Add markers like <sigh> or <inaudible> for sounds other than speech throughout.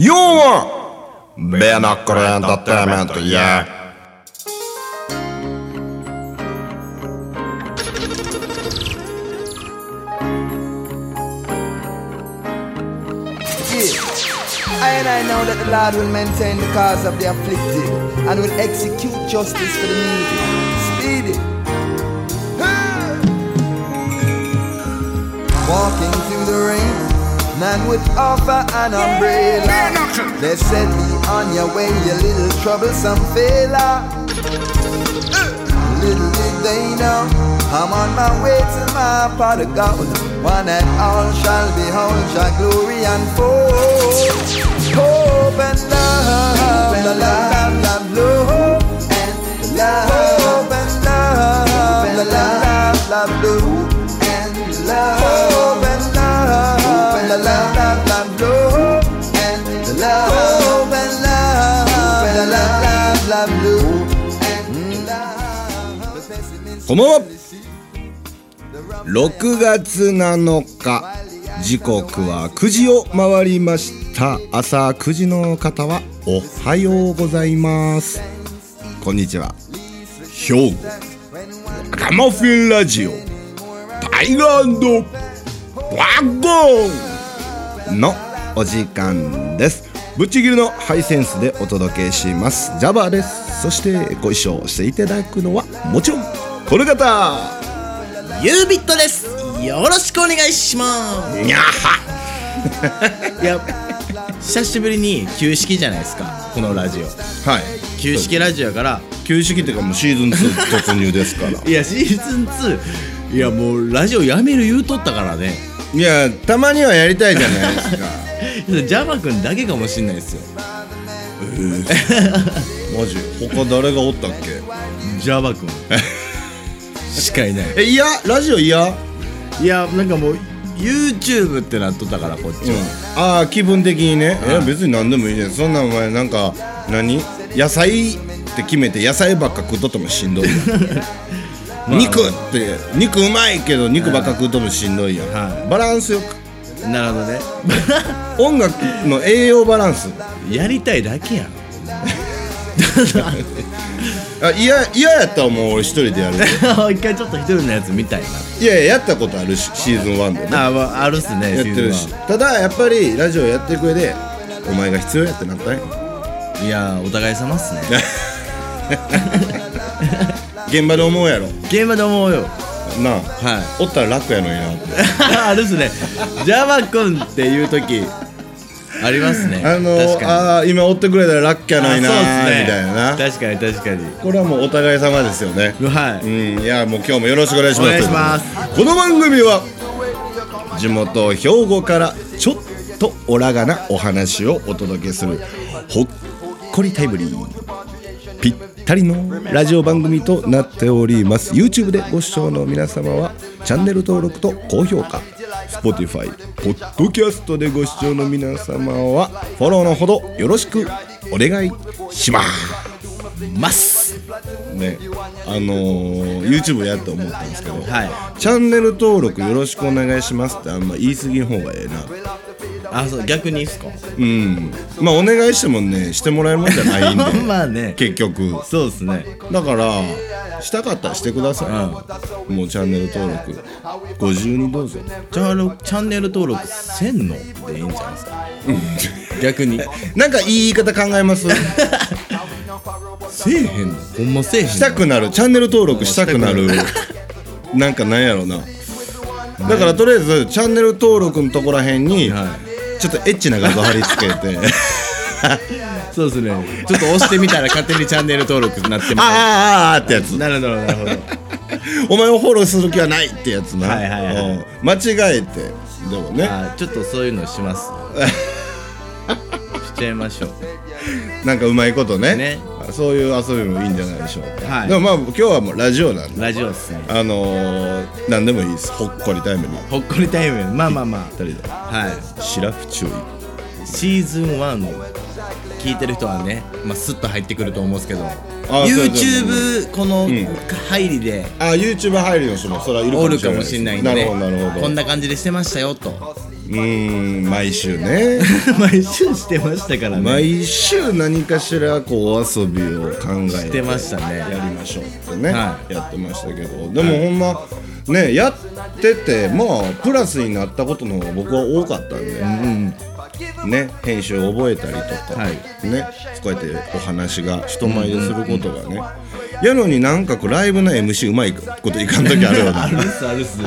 You want Binocular Entertainment. Yeah. I and I know that the Lord will maintain the cause of the afflicted and will execute justice for the needy. Speedy. Walking through the rain, none would offer an umbrella. They said be on your way, you little troublesome fella. Little did they know, I'm on my way to my pot of gold. One and all shall behold your glory unfold. Hope and love, la la la love and love. Hope and love, la la la love and love. la la la こんばんは。六月七日時刻は九時を回りました。朝九時の方はおはようございます。こんにちは。兵庫カモフィンラジオタイガーワゴン。のお時間です。ぶっちぎりのハイセンスでお届けします。ジャバーです。そしてご一緒していただくのはもちろんこの方。ユービットです。よろしくお願いしまにゃはす <laughs> いや久しぶりに旧式じゃないですか。このラジオ。はい。旧式ラジオやから。旧式っていうかもうシーズン2突入ですから。いやシーズン2いやもうラジオやめる言うとったからねいやたまにはやりたいじゃないですか。ジャマくんだけかもしんないですよ。マジ？他誰がおったっけ？ジャマくんしかいない。えいや？ラジオ嫌いやなんかもう YouTube ってなっとったからこっちは、ああ気分的にね、い。やうん別に何でもいいねそんなんお前なんか何？野菜って決めて野菜ばっか食っとってもしんどいやん <laughs> 肉って肉うまいけど肉ばっか食っともしんどいやん、はバランスよく。なるほどね。<laughs> 音楽の栄養バランス。やりたいだけやん。<laughs> あ嫌嫌やったらもう俺一人でやる。<laughs> 一回ちょっと一人のやつ見たいいやいややったことあるしシーズン1でね。なあ、まあ、あるっすねやってるし。ただやっぱりラジオやっていく上でお前が必要やってなったんや。ワンいやお互い様っすね現場で思うやろ。現場で思うよ。なあ。はい。おったら楽やのにな。っ <laughs> てあるっすね。ジャマくんっていう時ありますね。あのあー今おってくれたらラッキーなあそうっすね。みたいなな。確かに確かに。これはもうお互い様ですよね。はい、うんいやもう今日もよろしくお願いします。お願いします。この番組は地元兵庫からちょっとおらがなお話をお届けするほっこりタイムリー。ぴったりのラジオ番組となっております。YouTube でご視聴の皆様はチャンネル登録と高評価。Spotify、ポッドキャストでご視聴の皆様はフォローのほどよろしくお願いします。ますねあのー、YouTube やって思ったんですけど、はい。チャンネル登録よろしくお願いしますってあんま言い過ぎん方がええなあそう逆にいいっすか？うん。まあお願いしてもねしてもらえるもんじゃないんで。<laughs> まあね。結局。そうっすね。だからしたかったらしてください、もうチャンネル登録。ご自由にどうぞ。チャンチャンネル登録せんの？でいいんじゃないですか？逆に。<laughs> なんかいい言い方考えます？せえへんの？ほんませえへんの？したくなる。チャンネル登録したくなる。なんかなんやろな。だからとりあえずチャンネル登録のとこらへんに、はちょっとエッチな画像貼り付けて。<laughs> そうですね。ちょっと押してみたら勝手にチャンネル登録になってまあーあーあーってやつ。すなるほどなるほど。お前をフォローする気はないってやつな、はいはいはいうん。間違えてでもね。あちょっとそういうのします。<laughs> しちゃいましょう。なんかうまいことね。ねそういう遊びもいいんじゃないでしょうか、はい。でもまあ今日はもうラジオなんで。ラジオっすね。あのー、何でもいいです。ほっこりタイムに。ほっこりタイムまあまあま二人で。あはい。シラフ注意シーズン1聞いてる人はね、まあ、スッと入ってくると思うんですけど。YouTube このん。入りで。あ YouTube 入りの人もそれはいるかもしれないおるかもしれないんで、ね、なるほどなるほど。こんな感じでしてましたよとーん毎週ね。<laughs> 毎週してましたからね。毎週何かしらこうお遊びを考えて。してましたね。やりましょうってね、はやってましたけど。でもほんまねやっててまあプラスになったことの方が僕は多かったんで、うんね編集を覚えたりとか、はい。ねこうやってお話が人前ですることがね、やのになんかこうライブの MC うまいこといかん時あるよな <laughs> あるっすあるっす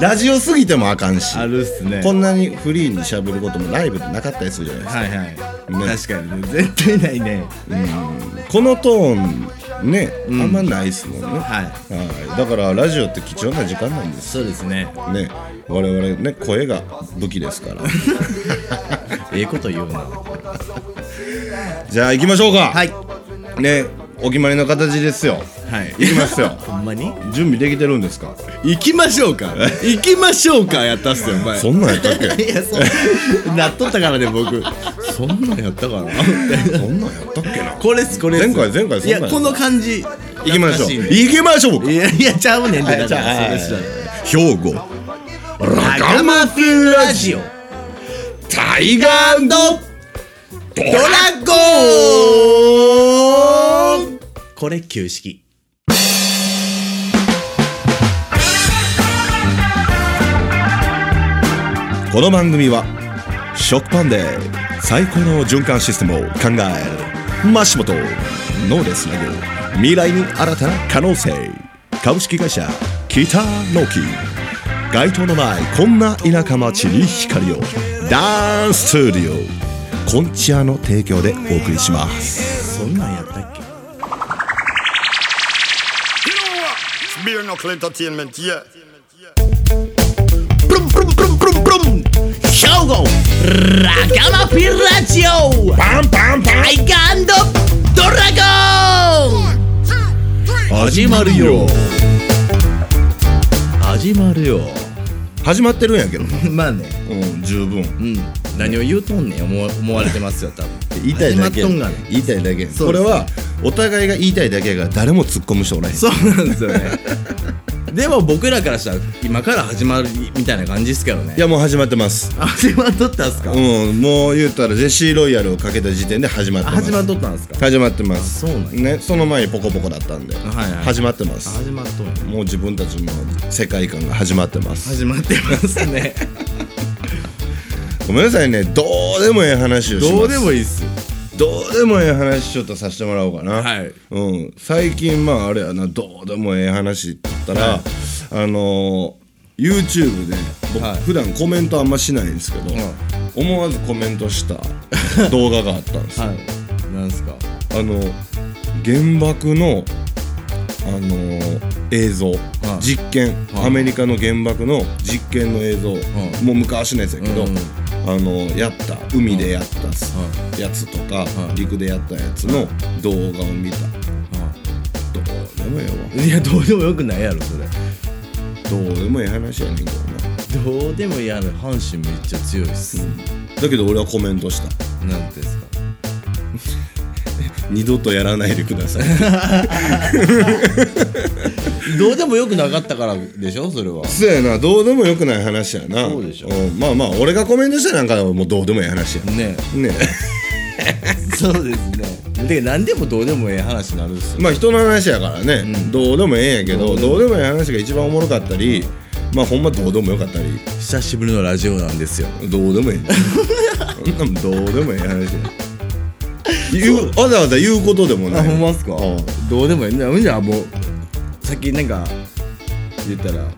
ラジオすぎてもあかんしあるっすね。こんなにフリーにしゃべることもライブでなかったりするじゃないですか、はいはい、ね。確かにね絶対ないね。このトーンね、あんまないっすもんね、はい。はい。だからラジオって貴重な時間なんです。そうですね。ね。我々ね声が武器ですから。<laughs> ええこと言うな。<laughs> じゃあ行きましょうか。はい。ねお決まりの形ですよ。はい。行きますよ。<laughs> ほんまに？準備できてるんですか？行きましょうか。行きましょうかやったっすよお前。そんなんやったっけ？<laughs> いやそなっとったからね僕。そんなんやったかな？<laughs> そんなんやったっけな？これっすこれっす。前回前回そんなんやいやこの感じ。行きましょう。懐かいね。行きましょういやいやちゃうねんってだからはい。それじゃ兵庫。ラガマフィンラジオ。タイガードドラゴンこれ旧式。この番組は食パンで最高の循環システムを考える。マシモトノーレスなぐ未来に新たな可能性。株式会社北ノキ街灯のないこんな田舎町に光を。ダンススタジオ。コンチアの提供でお送りします。そんなんやったっけ？ンラジオ。パンパンパタイガードラゴン。始まるよ。始まるよ。始まってるんやけど。<laughs> まあね。うん十分。うん。何を言うとんねん。思思われてますよ多分。言いたいだけ。始まっとんがね。言いたいだけ。そうこれはお互いが言いたいだけやから誰も突っ込む人おらへんそうなんですよね。<laughs> でも僕らからしたら今から始まるみたいな感じですけどね。いやもう始まってます。始まっとったんすか、うんもう言うたらジェシーロイヤルをかけた時点で始まってます。始まっとったんすか？始まってます。そうなんや。ねその前にポコポコだったんで、はいはい。始まってます。始まっともう自分たちの世界観が始まってます。始まってますね。<laughs> ごめんなさいね。どうでもええ話をします。どうでもいいっすどうでもええ話ちょっとさせてもらおうかな。はい。うん、最近まああれやな。どうでもええ話って言ったら、はい。あのー、YouTube で僕、はい。普段コメントあんましないんですけど、思わずコメントした動画があったんですよ、はい。なんすか？あの原爆のあのー映像、実験、はい。アメリカの原爆の実験の映像、もう昔のやつやけど、うんあのやった海でやったやつとか、い陸でやったやつの動画を見た、どうでもええわ。いやどうでもよくないやろそれ。どうでもええ話やねんけどなどうでもいいやろ阪神めっちゃ強いっす、だけど俺はコメントした。なんてですか？<laughs> 二度とやらないでください <laughs> <laughs> どうでもよくなかったからでしょ？それは。そうやなどうでもよくない話やな。そうでしょ。んまあまあ俺がコメントしたなんかはもうどうでもいい話や。ねね <laughs> そうですね。で何でもどうでもええ話になるっすよまあ人の話やからね、どうでもええんやけどどうでもええ話が一番おもろかったりまあほんまどうでもよかったり。久しぶりのラジオなんですよ。どうでもええ。<laughs> そんなんどうでもええ話や。言うわざわざ言うことでもない。あほんまっすか？うん。どうでもいいなじゃあもうさっきなんか言ったら、は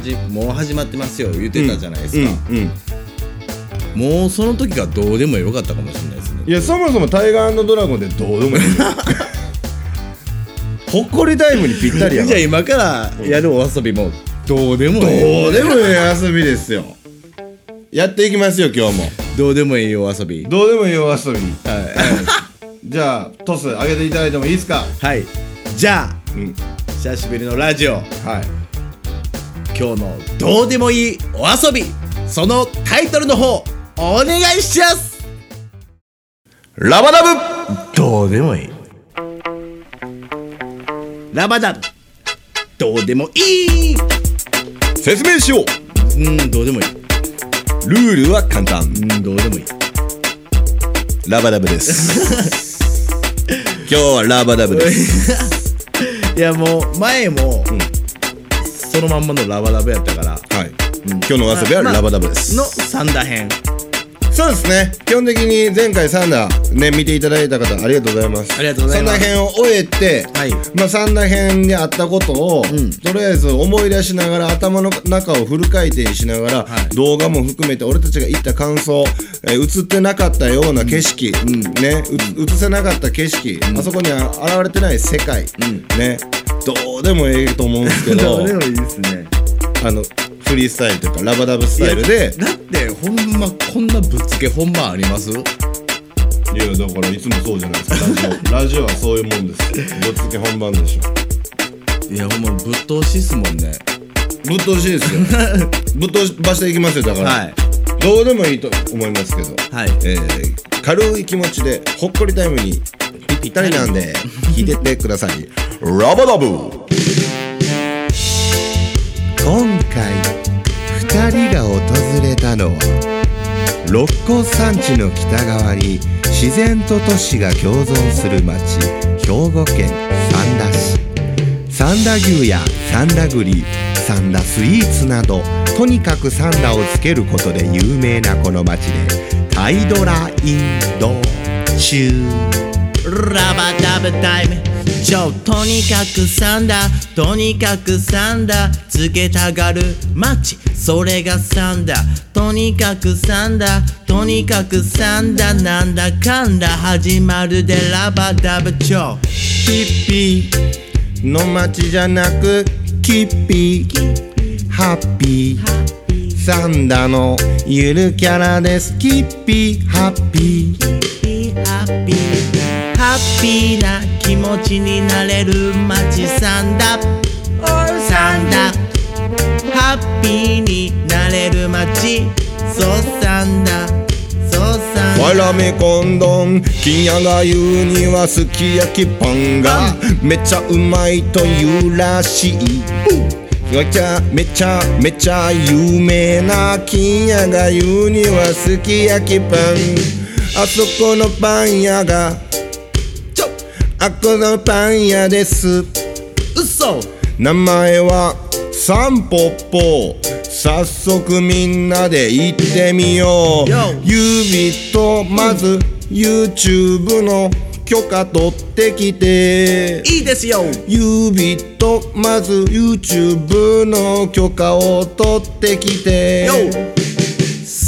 じもう始まってますよ言ってたじゃないですか、うんうんもうその時がどうでもよかったかもしれないですね。いやそもそもタイガードラゴンでどうでもいい <laughs> ほっこりタイムにぴったりやわじゃあ今からやるお遊びもどうでもどういいでもいい遊びですよ。やっていきますよ今日も。どうでもいいお遊び。どうでもいいお遊び。は <laughs> じゃあトス上げていただいてもいいですか？い、はい、じゃあうん久しぶりのラジオ。はい。今日のどうでもいいお遊びそのタイトルの方お願いします。ラバダブ。どうでもいい。ラバダどうでもいい。説明しよう。うんどうでもいい。ルールは簡単。うんどうでもいい。ラバダブです。<laughs> 今日はラバダブです <laughs> いやもう前も、そのまんまのラバダブやったから。はい、今日のお遊びはまあラバダブです、の三打編そうですね。基本的に前回サンダーね見ていただいた方ありがとうございます。ありがとうございます。サンダー編を終えて、はい。まあサンダー編にあったことを、とりあえず思い出しながら頭の中をフル回転しながら、はい。動画も含めて俺たちが言った感想、えー映ってなかったような景色、ねう映せなかった景色、あそこには現れてない世界、ね。どうでもええと思うんですけど。<laughs> どうでもいいですね。あのフリースタイルというかラバダブスタイルで。だってほんまこんなぶっつけ本番あります？いやだからいつもそうじゃないですか。ラジオ <laughs> ラジオはそういうもんですぶっつけ本番でしょ。いやほんまぶっ通しっすもんね。ぶっ通しですよ。<laughs> ぶっ通しばしていきますよだから、はい。どうでもいいと思いますけど、はい。えー軽い気持ちでほっこりタイムにぴったりなんで聞いてってください。ラバダブ。<laughs> 今回2人が訪れたのは六甲山地の北側に自然と都市が共存する町兵庫県三田市。三田牛や三田栗三田スイーツなどとにかく三田をつけることで有名なこの町でタイドラインド中。ラバダブタイムとにかくサンダとにかくサンダつけたがる。街それがサンダとにかくサンダとにかくサンダなんだかんだ。始まるで。ラバダブチョヒッピー。の街じゃなくキッピー。ハッピー。サンダのゆるキャラです。キッピー。ハッピーハッピーハッピーな気持ちになれる街サンダサンダハッピーになれる街。そうサンダそうサンダわらめこんどん金谷が言うにはすき焼きパンがめちゃうまいというらしい。めちゃめちゃめちゃ有名な金谷が言うにはすき焼きパン。あそこのパン屋があこのパン屋です。嘘。名前はサンポッポ早速みんなで行ってみよう。Yo 指とまず YouTube の許可取ってきて。いいですよ。指とまず YouTube の許可を取ってきて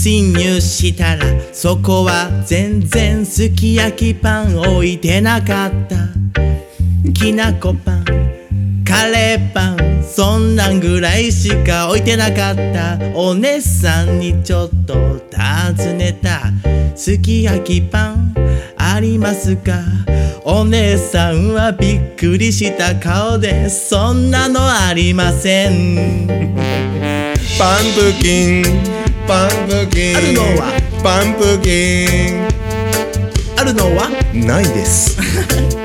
侵入したらそこは全然すき焼きパン置いてなかった。きなこパンカレーパンそんなんぐらいしか置いてなかった。お姉さんにちょっと尋ねた。すき焼きパンありますか？お姉さんはびっくりした顔でそんなのありません。パンプキンパンプキンあるのは？パンプキあるのは？ンないです。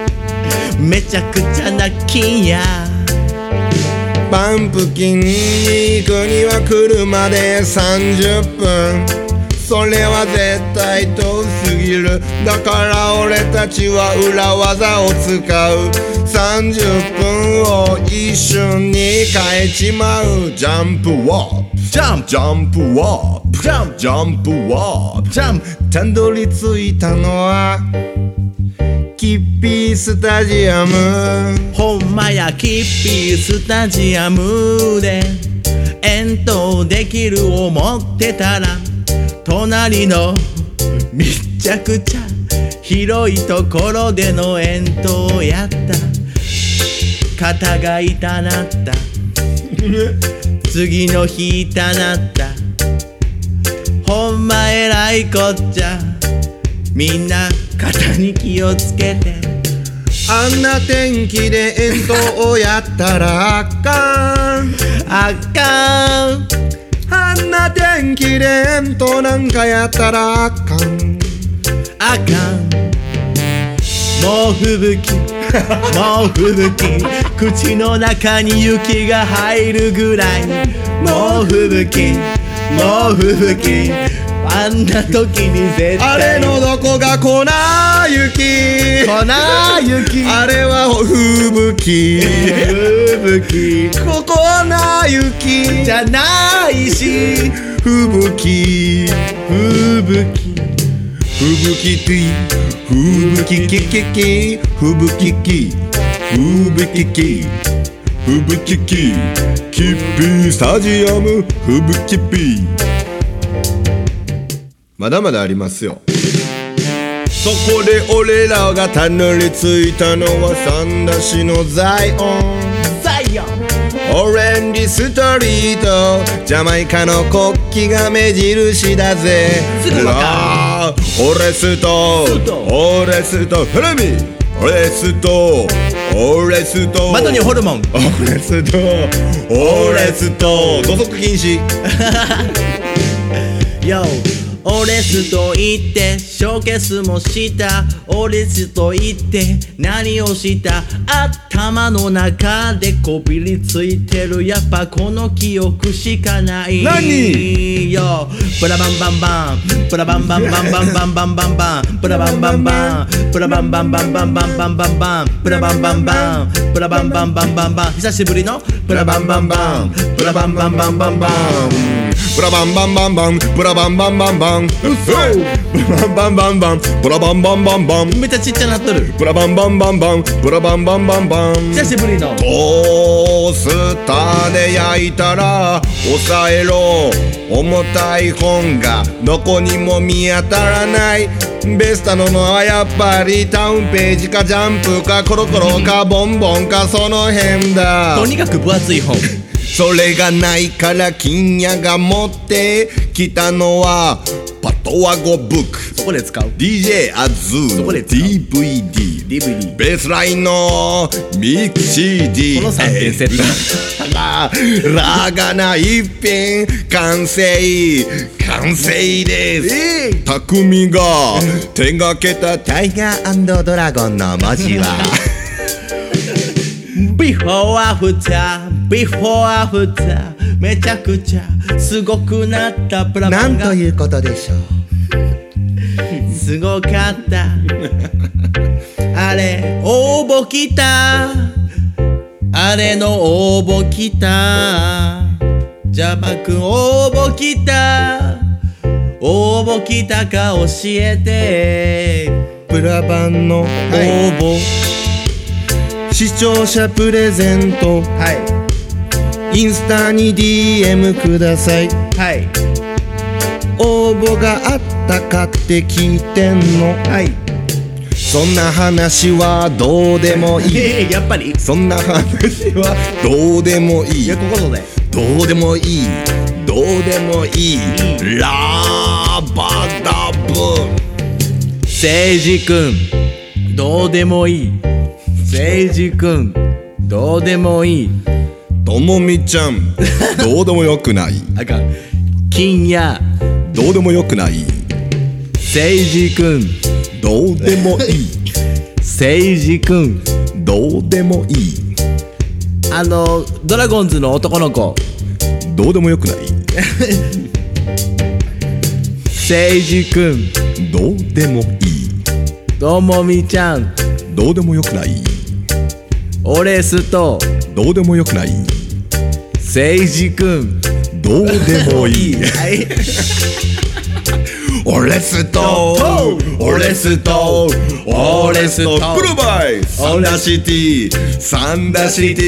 <laughs> めちゃくちゃな金や。パンプキンに行くには車で30分それは絶対遠すぎる。だから俺たちは裏技を使う。30分を一瞬に変えちまう。ジャンプワープ。ジャンプ。ジャンプワープ。ジャンプ。ジャンプワープ。ジャンプ。たどり着いたのはキッピースタジアム。ほんまやキッピースタジアムで遠投できる思ってたら隣のめちゃくちゃ広いところでの遠投やった。肩が痛なった。次の日痛なった。ほんまえらいこっちゃ。みんな肩に気をつけて。あんな天気で遠投をやったらあかん。あかんあんな天気で遠投なんかやったらあかん。あかん。猛吹雪。<laughs> 猛吹雪。口の中に雪が入るぐらい。猛吹雪。猛吹雪あんな時に絶対。あれのどこが粉雪。粉雪。あれは吹雪。吹雪。ここな雪。じゃないし。吹雪。吹雪。吹雪ティ吹雪キキキ吹雪キ吹雪キ吹雪キキッピースタジアム。吹雪ピーまだまだありますよ。そこで俺らがたどり着いたのは三田市のザイオン。ザイオンオレンジストリート。ジャマイカの国旗が目印だぜ。すぐわかオレスト。オレスト。フレミ。オレスト。オレスト。窓にホルモン。オレスト。オレスト。土足禁止。<laughs> Yo オレスと言ってショーケースもした。オレスと言って何をした？頭の中でこびりついてる。やっぱこの記憶しかない。何？よ。ブラバンバンバン。ブラバンバンバンバンバンバンバン。バンブラバンバンバン。ブラバンバンバンバンバンバンバンバン。ブラバンバンバン。ブラバンバンバンバンバン。久しぶりのブラバンバンバン。ブラバンバンバンバンバンブラバンバンバンバンブラバンバンバンバンブラバンバンバンブラバンバンバンバンめっちゃちっちゃなっとる。ブラバンバンバンバンブラバンバンバンバン久しぶりの。トースターで焼いたら抑えろ。重たい本がどこにも見当たらない。ベスタののはやっぱりタウンページかジャンプかコロコロかボンボンかその辺だ。とにかく分厚い本それがないから金谷が持ってきたのはパトワゴブック。そこで使う。DJ アズーの DVD DVD ベースラインのミク CD この三点セット。ララガな一品完成。完成です、匠が手がけたタイガードラゴンの文字はビフォーアフタービフォーアフターめちゃくちゃすごくなったプラバンが。うことでしょう。すごかった。あれ応募来た。あれの応募来た。ジャマくん応募来た。応募来たか教えて。プラバンの応募、視聴者プレゼント。はい。インスタに DM ください。はい。応募があったかって聞いてんの。はい。そんな話はどうでもいい。えー、やっぱり？そんな話はどうでもいい。いやここので。どうでもいい。どうでもいい。ラバダブ。せいじくん。どうでもいいせいじくんどうでもいい。ともみちゃんどうでもよくない。あかん金や。どうでもよくない。せいじくんどうでもいい。せいじくんどうでもいい。あのドラゴンズの男の子。どうでもよくない。せいじくんどうでもいい。ともみちゃん。どうでもよくない <laughs> オレスとどうでもよくない。せいじくん。どうでもいい。はいオレストオレストオレストプロバイサンダーシティ。サンダーシテ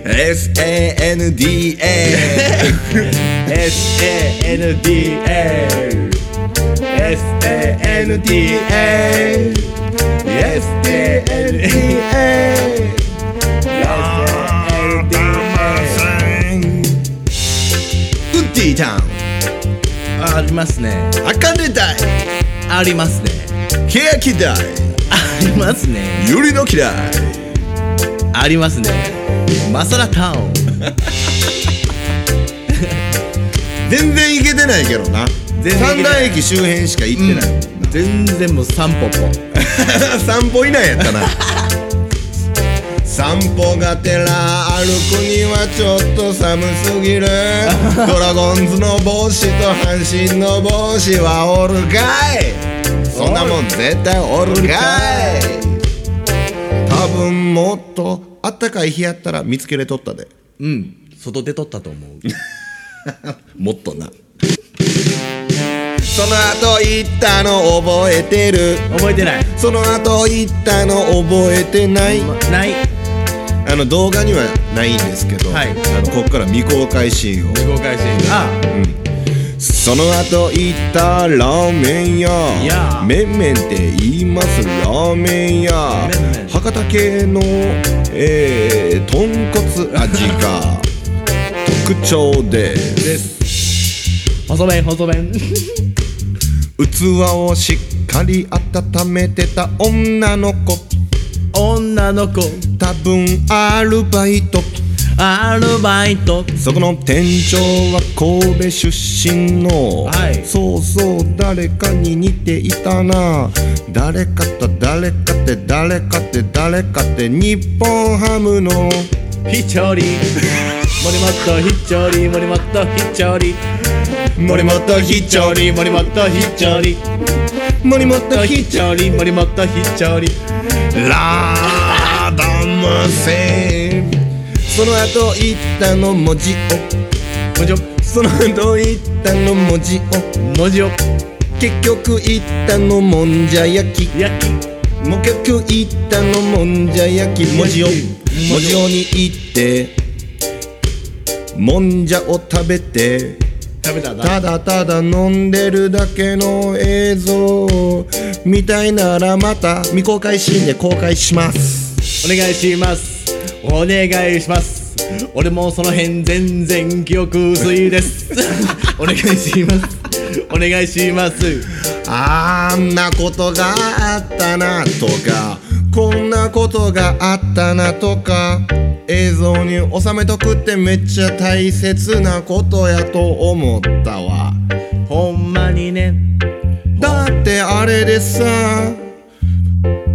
ィ。SANDA SANDA SANDA SANDA タウンありますね。あかね台ありますね。欅台ありますね。ゆりの嫌い。ありますね。マサラタウン。全然行けてないけどな。全三大駅周辺しか行ってない。もん。な、全然もう3歩歩散 <laughs> 歩以内やったな散歩がてら歩くにはちょっと寒すぎる。<laughs> ドラゴンズの帽子と阪神の帽子はおるかい。そんなもん絶対おるかい。多分もっとあったかい日やったら見つけれとったで。うん。外で撮ったと思う。<laughs> もっとな。その後行ったの覚えてる？覚えてない。その後行ったの覚えてない？ないあの動画にはないんですけど、はい。あのこっから未公開シーンを。未公開シーン。あ。その後行ったラーメン屋。や。めんめんって言いますラーメン屋。博多系のえー、豚骨味が <laughs> 特徴で。すです。細麺細麺。<laughs> 器をしっかり温めてた女の子女の子。多分アルバイト。アルバイト。そこの店長は神戸出身の、はい。そうそう誰かに似ていたな。誰かと誰かって誰かって誰かって日本ハムの。ひちょり。森本ひちょり。森本ひちょり。森本ひちょり。森本ひちょり森本ひひちょり森本ひちょり。ラーダムセその後行ったの文字を。もじょその後行ったの文字を。もじょ結局行ったのもんじゃ焼き。焼き。もう結局行ったのもんじゃ焼き。文字を。文字をに行って。もんじゃを食べて食べたなただただ飲んでるだけの映像みたいならまた未公開シーンで公開します。お願いします。お願いします。俺もその辺全然記憶薄いです。<laughs> お願いします。お願いします。あんなことがあったなとかこんなことがあったなとか映像に収めとくってめっちゃ大切なことやと思ったわ。ほんまにね。だってあれでさ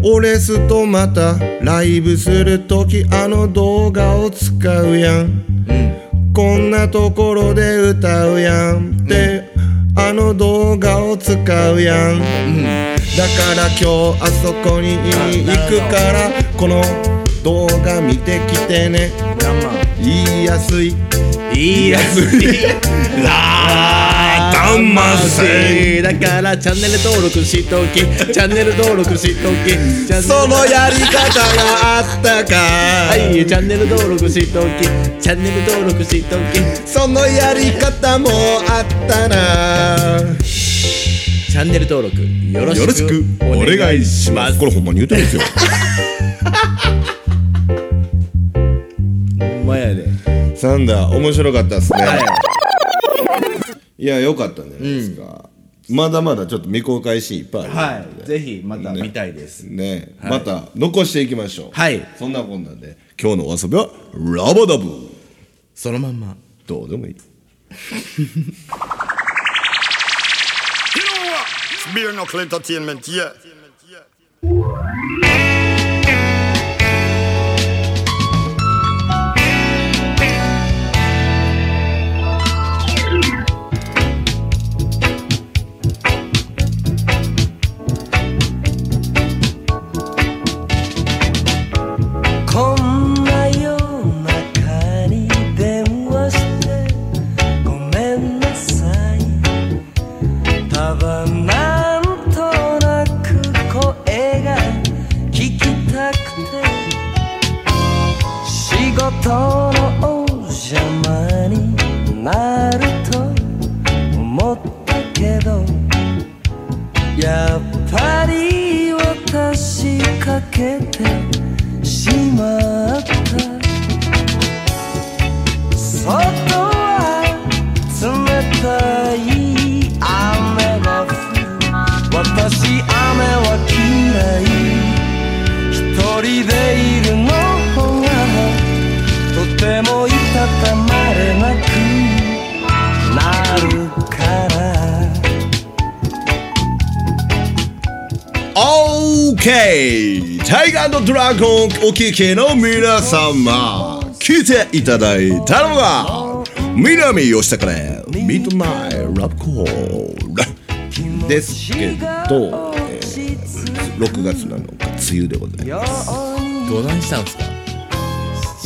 オレスとまたライブするときあの動画を使うやん。こんなところで歌うやん。って、あの動画を使うやん、だから今日あそこに行くからこの動画見てきてね。言いやすい。言いやすい。ラ <laughs> ーダマセだからチャンネル登録しとき。チャンネル登録しとき。そのやり方があったか。はいチャンネル登録しとき。チャンネル登録しとき。そのやり方もあったな。チャンネル登録よろしくお願いします。これほんまに言うてるんですよ。<laughs> ほんまやで。サンダー面白かったっすね、、はいやよかったんじゃないですか、まだまだちょっと未公開シーンいっぱいあるはい。ぜひまた見たいです。ね、はい。また残していきましょう。はい。そんなこんなんで。今日のお遊びはラバダブそのまんま。どうでもいい。Beer knuckle entertainment, yeah. お聞きの皆様聞いていただいたのが南吉高でミッドナイトラブコールですけど、えー6月なのか梅雨でございます。どないしたんすか？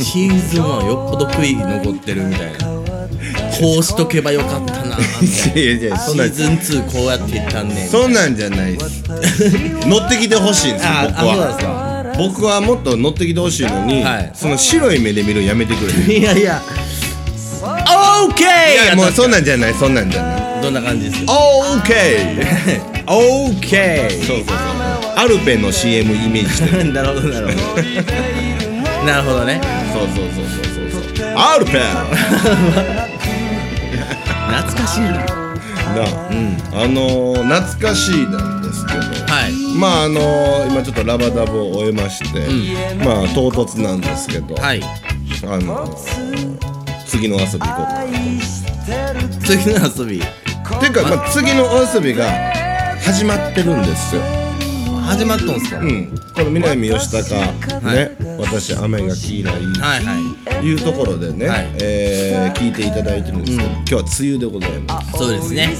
シーズン1よっぽど悔い残ってるみたいな。こうしとけばよかったな。み <laughs> たいやいやそんなんシーズン2こうやっていったんねんそんなんじゃないです。乗ってきてほしいんですよ僕ああそうなんはですか僕はもっと乗ってきてほしいのに、はい。その白い目で見るのやめてくれ <laughs> いやいや。オーケーいやもうそんなんじゃないそんなんじゃない。どんな感じです？かオーケーオーケそうそうそう。アルペンの CM イメージしてるーなるほどなるほど。なるほどね。そうそうそうそうそうそう。アルペン。懐かしいな。なあ、あのー懐かしいな。んですけど。はい。まああのー今ちょっとラバダブを終えまして、まあ唐突なんですけど、はい。あのー次の遊び行こうかな次の遊び。ていうか、まあ、次のお遊びが始まってるんですよ。始まったんすか、うん、この南吉高、ね、私雨が嫌い、はいはい。いうところでね、はい。えー聞いていただいてるんですけど、今日は梅雨でございます。そうですね。ね、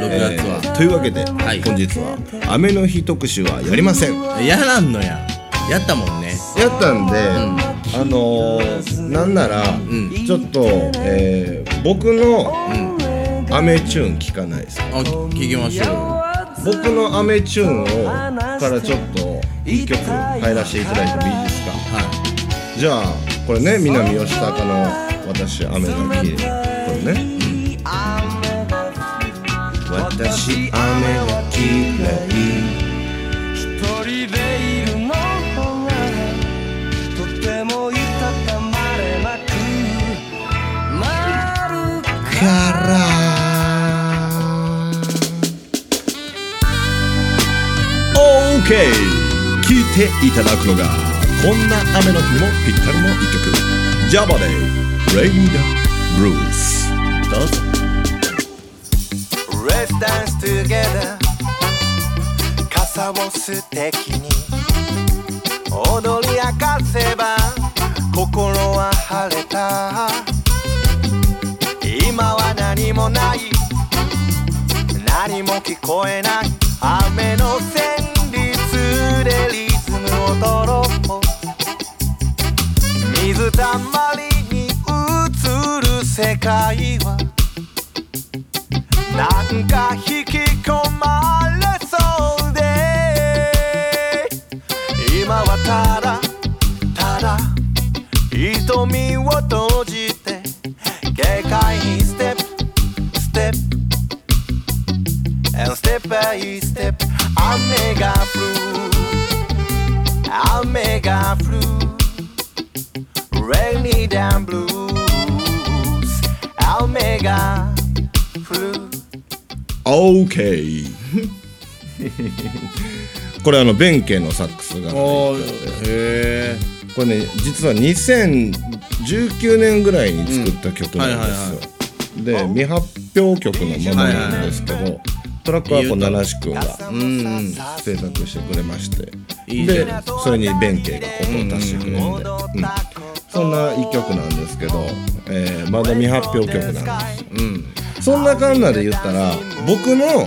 6月は、えーというわけで、い。本日は雨の日特集はやりません。やらんのや。やったもんね。やったんで、あのーなんなら、ん。ちょっと、えー僕の、雨チューン聞かないですか？あ聞きましょ僕のアメチューンをからちょっと一曲入らせていただいてもいいですか？うはじゃあこれね南吉高の私雨が綺麗これね、私雨が綺麗一人でいるのがとてもいたたまれなくなるからオーケー聴いていただくのがこんな雨の日にもぴったりの一曲。Java で Rainy the Blues どうぞ。Let's dance together 傘を素敵に踊り明かせば心は晴れた。今は何もない。何も聞こえない。雨の旋律水たまりに映る世界は。なんか引き込まれそうで。今はただただ。瞳を閉じて。軽快にステップ。ステップ。And step by step 雨が降る。雨が降る。Rainy down blues. 雨が降る OK <laughs> これあの弁慶のサックスがへえこれね実は2019年ぐらいに作った曲なんですよ、で未発表曲のままなんですけど、トラックはこう七志くんがうん制作してくれまして。いいでねそれに弁慶が音を足してくれるんで、うんそんな一曲なんですけど、えーまだ未発表曲なんです。そん。なかんなで言ったら僕の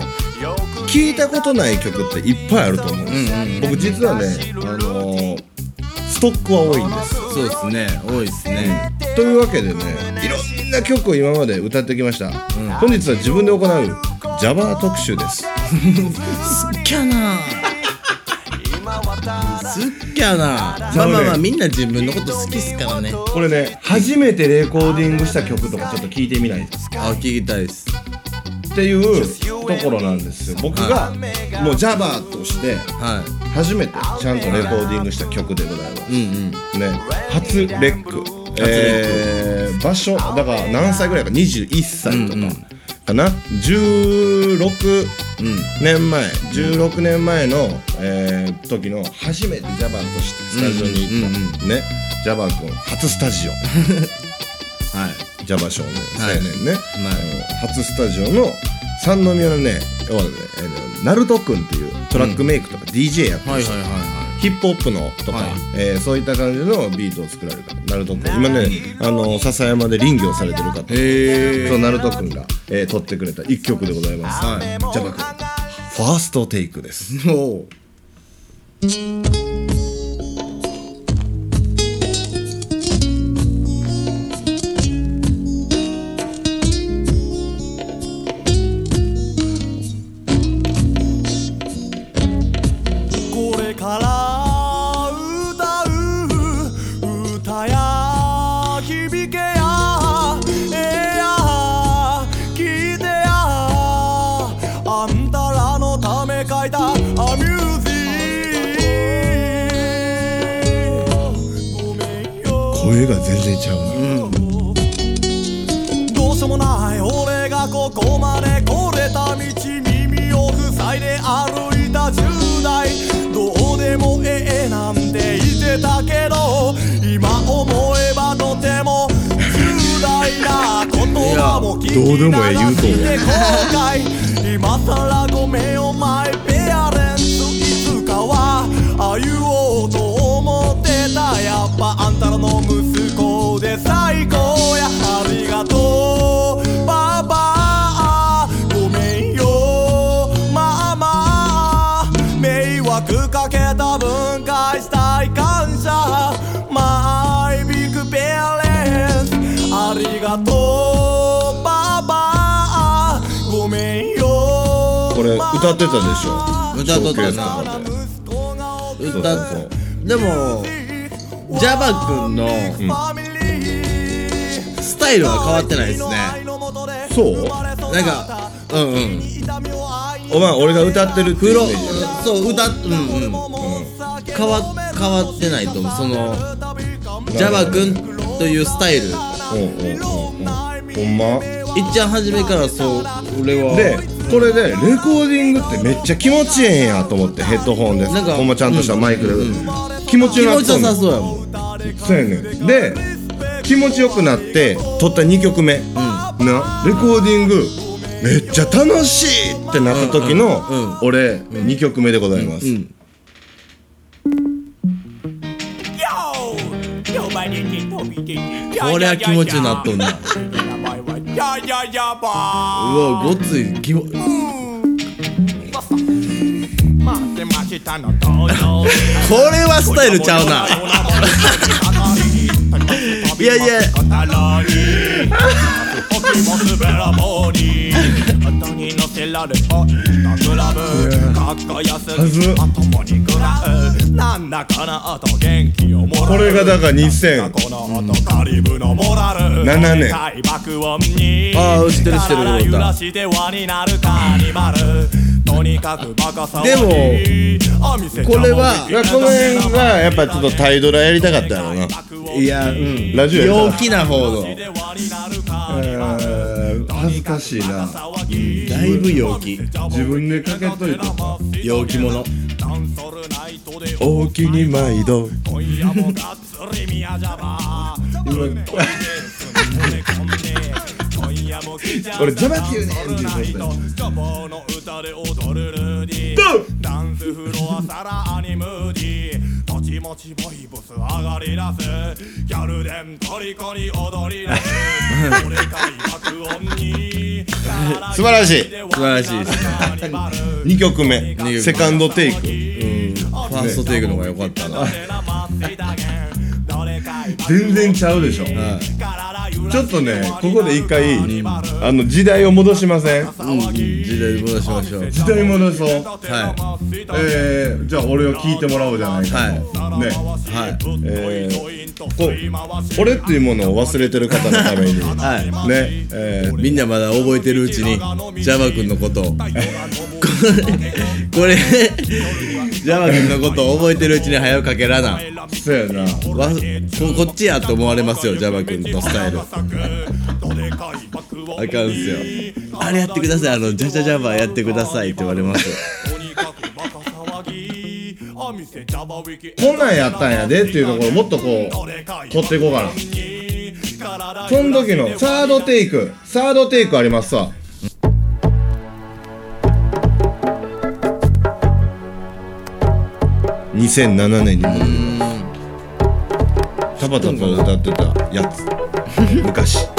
聞いたことない曲っていっぱいあると思うんです。よ、僕実はね、あのーストックは多いんです。よそうですね。多いですね。というわけでねいろんな曲を今まで歌ってきました、本日は自分で行う Java 特集です。<laughs> すっきゃなすっきゃな。まあまあまあみんな自分のこと好きっすからね。これね初めてレコーディングした曲とかちょっと聞いてみない？ですかあ聞きたいです。っていうところなんですよ。僕がもう Java として。は初めてちゃんとレコーディングした曲でございます、いうんうん。ね。初レック。えー、場所だから何歳ぐらいか？21歳とかかな、16年前。16年前の、えー時の初めて Java としてスタジオに行った、ね。Java 君初スタジオ。<laughs> はい。Java 少年。はい。青年ね、はい。初スタジオの三宮のね要はナルトくんっていうトラックメイクとか DJ やってる人。はいはいはいはヒップホップのとか、はい。えーそういった感じのビートを作られる方ナルトくん。今ねあの笹山で林業されてる方。そうナルトくんが、えー、撮ってくれた一曲でございます、はい。ジャバくん。ファーストテイクです全然ちゃうな、どうしようもない俺がここまで来れた道耳を塞いで歩いた10代。どうでもええなんて言ってたけど今思えばとても重大な言葉も聞きどうでもええ言うとん流して後悔。今さらごめんお前ペアレンツいつかはあ言おうと思ってた。やっぱあんたらの息子で最高や。ありがとう。パパごめんよママ迷惑かけた分解したい感謝。マイビッグペアレンツありがとう。パパごめんよ。これ歌ってたでしょ。歌っとったな。歌っそうでもジャバくん。のスタイルは変わってないですね。そう？なんかうんうん。お前俺が歌ってるっていう黒イメージそう歌っうんうん。変わ変わってないと思う。そのジャバくんというスタイル。うんうんうんうん。ほんま？いっちゃん初めからそう俺は。でこれでレコーディングってめっちゃ気持ちええんやと思ってヘッドホンで。なんかほんまちゃんとしたマイクで、うん気持ち気持ちよさそうやもんそうやねん。で気持ちよくなって撮った2曲目、なレコーディングめっちゃ楽しいってなった時の、うん。うん。うん俺、2曲目でございます、うん。これは気持ちになっとんな。うわごっつい。気もこれはスタイルちゃうな。いやいや。これがだから2000この音カリブのモラル7年。あー知ってる知ってるでもこれはこの辺がやっぱちょっとタイドラやりたかったやろな。いやうん。ラジオや陽気な方の。えー恥ずかしいな。だいぶ陽気。自分でかけといて。さ陽気者。大きに毎度。今 <laughs> 俺ジャバって言うねんって言うダンスフロアさらにムーディーとちもちボイブス上がり出すギャルデン！トリコに踊り出す俺かい爆音に素晴らしい。素晴らしいです。ね2曲目。曲目。セカンドテイク。ファーストテイクの方が良かったな。全然ちゃうでしょちょっとねここで一回あの時代を戻しません？うん時代戻しましょう。時代戻そう。はえー、じゃあ俺を聞いてもらおうじゃないかはい。ね。いはい。えー、こう俺っていうものを忘れてる方のために。ねはい。えー、みんなまだ覚えてるうちにジャバ君のことを <laughs> これこれジャバ君のことを覚えてるうちに早くかけらな。そうやな。わここっちやと思われますよジャバ君のスタイル。あかんっすよ。あれやってくださいあのジャジャジャバやってくださいって言われます。こんなんやったんやでっていうところもっとこう取っていこうかな。その時のサードテイクサードテイクありますわ2007年に戻りますタバタバ歌ってたやつ。<laughs> 昔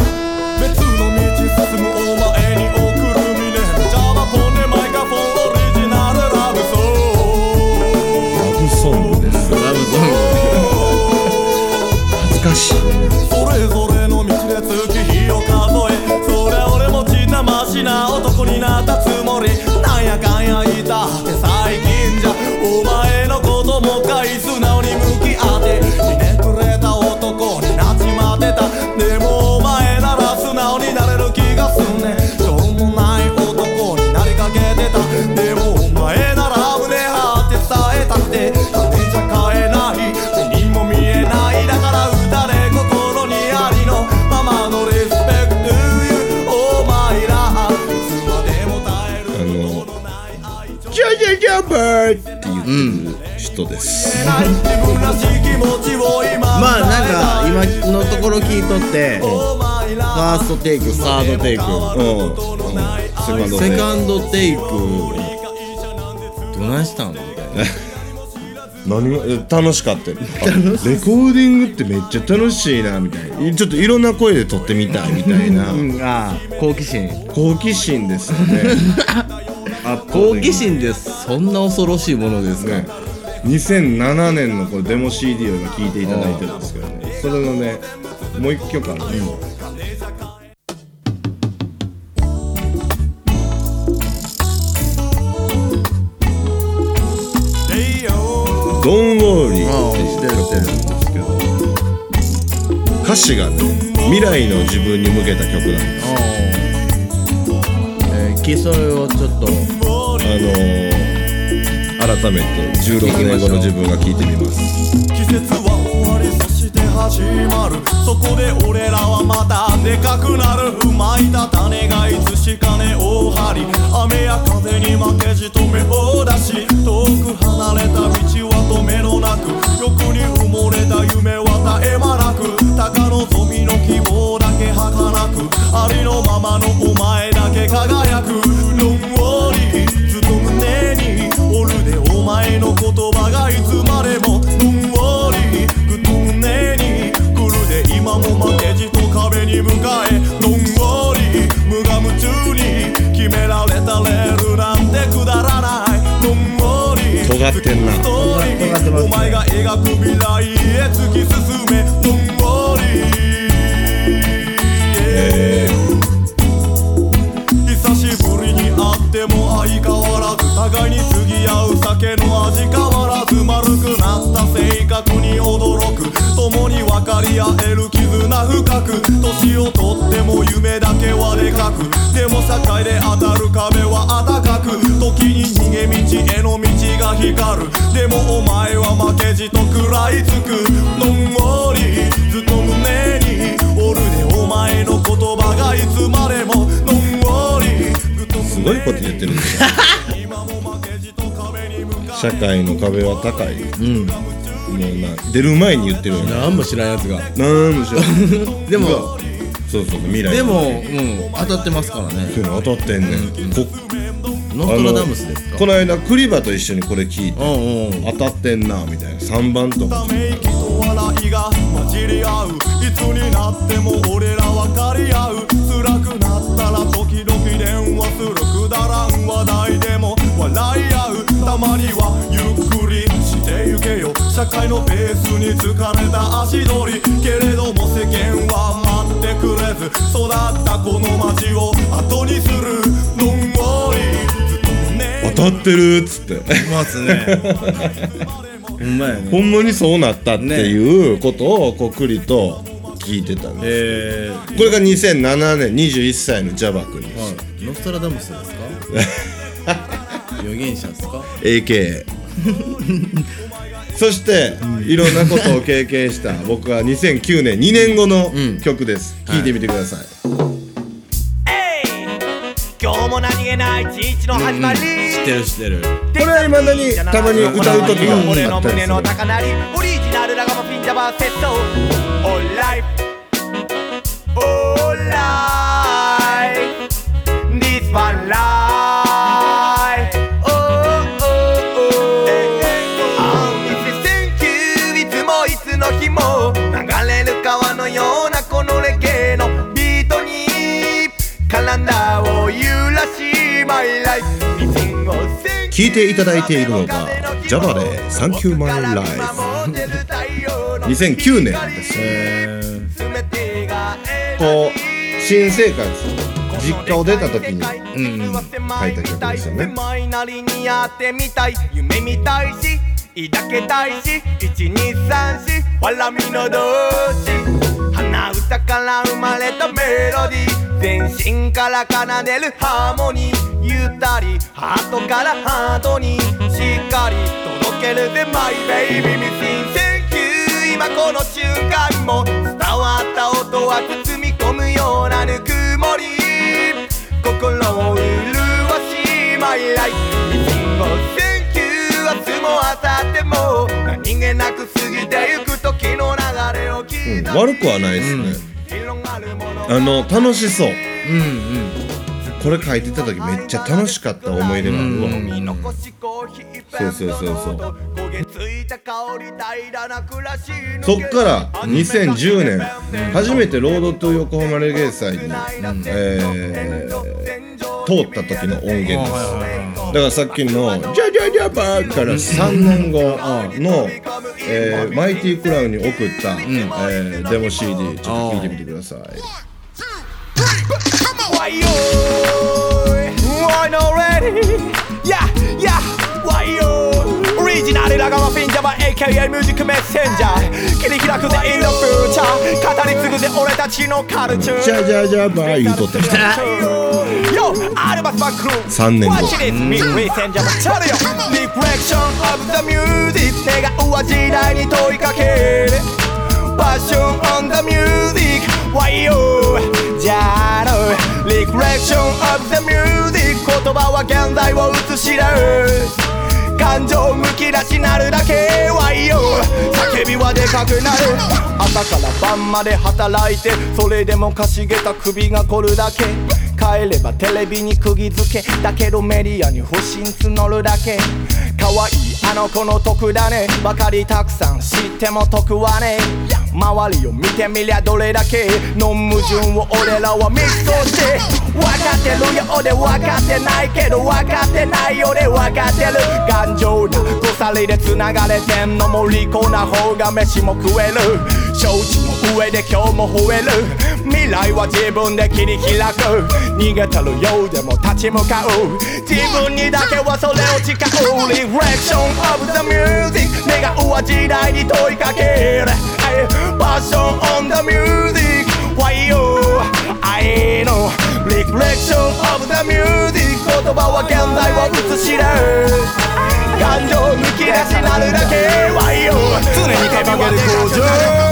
バーって言ってる人です、まあなんか今のところ聞いとってファーストテイクサードテイク。うん、うん、セカンドテイクどないしたんみたいな。何がえ楽しかった？<laughs> レコーディングってめっちゃ楽しいなみたいな。ちょっといろんな声で撮ってみたいみたいな。うんああ好奇心。好奇心ですよね <laughs> 好奇心でそんな恐ろしいものですか、ね。2007年のこれデモ CD を今聴いていただいてるんですけどね。それのねもう一曲あるんですよ「ドンウォーリー」っていう曲なんですけど歌詞がね未来の自分に向けた曲なんですああえー、基礎をちょっとあの改めて16年後の自分が聴いてみます。季節は終わりそして始まる。そこで俺らはまたでかくなる。まいた種がいつしか根を張り雨や風に負けじと目を出し遠く離れた道は止めのなく欲に埋もれた夢は絶え間なく高望みの希望だけ儚くありのままのお前だけ輝く。ロンウォーリーずっと胸におるでお前の言葉がいつまでもロンウォーリーぐっと胸に来るで今も負けじと壁に向かえ。ロンウォーリー無我夢中に決められたレールなんてくだらない。ロンウォーリー尖ってんな。お前が描く未来へ突き進め互いに継ぎ合う酒の味変わらず丸くなった性格に驚く。共に分かり合える絆深く。年をとっても夢だけはでかく。でも社会で当たる壁は暖かく。時に逃げ道への道が光る。でもお前は負けじと食らいつく。のんおりずっと胸に。おるでお前の言葉がいつまでものんおり。すごいこと言ってるんですよ <laughs> 社会の壁は高い、うん。もうな出る前に言ってるよね。何も知らんやつが。なんもしれん。<laughs> でもそうそう未来。でも、うん、当たってますからね。そういうの当たってんねん、こノストラダムスですか？この間クリバと一緒にこれ聞いて。うんうん。当たってんなみたいな。3番とか。ため息と笑いが混じり合う。いつになっても俺ら分かり合う。辛くなったら時々電話する。くだらん話題たまにはゆっくりしてゆけよ。社会のペースに疲れた足取り。けれども世間は待ってくれず。育ったこの街を後にする。のんぼり。ずっと胸当たってるっつって。ますね。ほんまやねほんまにそうなったっていうことをこうクリと聞いてたんです。えー、これが2007年21歳のジャバ君です。はい。ノストラダムスですか？<laughs> 預言者ですか？AKA <laughs> そして、いろんなことを経験した <laughs> 僕は2009年2年後のうん。曲です、聴い。てみてください、今日も何気ない一日の始まり、知ってる知ってる。これは未だにたまに歌う時が俺のあったりする。胸の高鳴りオリジナルラガマフィンジャバーセット。オーライオーラ聞いていただいているのが Java で「サンキューマイライフ」2009年ですこう新生活実家を出た時に書いた曲ですよね。前なりにやってみたい夢見たいし抱けたいし1234わらみの同士鼻歌から生まれたメロディー。全身から奏でるハーモニー。ゆったりハートからハートにしっかり届けるぜマイベイビーミシン Thank you 今この瞬間も伝わった音は包み込むようなぬくもり心を潤しマイライフミシンを Thank you 明日も明後日も何気なく過ぎてゆく時の流れを聞いた、悪くはないですね、広がるものあの楽しそうこれ書いてた時めっちゃ楽しかった思い出があるわ、残しコーヒーそうそうそうそう。そっから2010年。初めてロードトゥ横浜レゲエ祭に、えー通った時の音源です。だからさっきの「ジャジャジャバー」から3年後の、えーマイティクラウンに送った、えーデモ CD ちょっと聞いてみてください Why yo? Why not ready? Yeah, yeah. Why yo? オリジナルラガマフィンジャバ AKA ミュージックメッセンジャー切り開くぜ in the future 語り継ぐぜ俺たちのカルチャージャジャジャバー言うとった人 Yo, アルバスバックルー3年後 Watch this, me, we send you チャルよ Reflection of the music 願うは時代に問いかける現在を映し出す感情むき出しなるだけはいいよ。叫びはでかくなる。朝から晩まで働いてそれでもかしげた首が凝るだけ。帰ればテレビに釘付け。だけどメディアに不信募るだけ。可愛いあの子の得だね。ばかりたくさん知っても得はね。周りを見てみりゃどれだけ。の矛盾を俺らはミックスして。分かってるよ。俺分かってないけど。分かってない俺分かってる。頑丈な鎖で繋がれてんのも利口な方が飯も食える。承知の上で今日も吠える。未来は自分で切り開く逃げてるようでも立ち向かう自分にだけはそれを誓う Reflection of the music 願うは時代に問いかける Passion on the music Why you? I know Reflection of the music 言葉は現在を映し出す感情むき出しなるだけ Why you? 常に掲げる工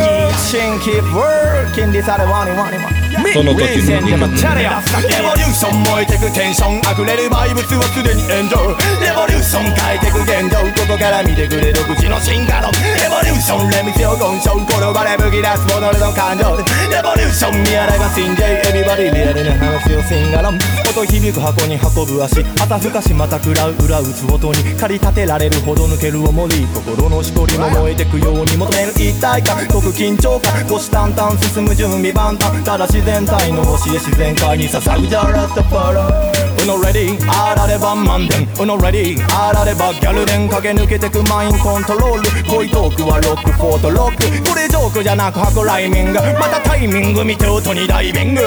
場 Mission keep working. This are the one one one その時にレボリューション燃えてくテンション溢れるバイブスはすでに炎上レボリューション変えてく現状ここから見てくれ独自の進化論レボリューションレミセオゴンショ転がれ吹き出すモノルの感情レボリューション見洗い。は信じエビバディリアルな話をシンガロン音響く箱に運ぶ足朝ふかしまた食らう裏打つ音に駆り立てられるほど抜ける重り心のしこりも燃えてくように求める一体感解く緊張感虎視眈々進む準備万端ただ自然体の教え自然界に捧ぐじゃらったパラうのレディあられば満点うのレディあらればギャル電。駆け抜けてくマインコントロール恋トークはロックフォートロックこれジョークじゃなく箱ライミングまたタイミング見て音にダイビング。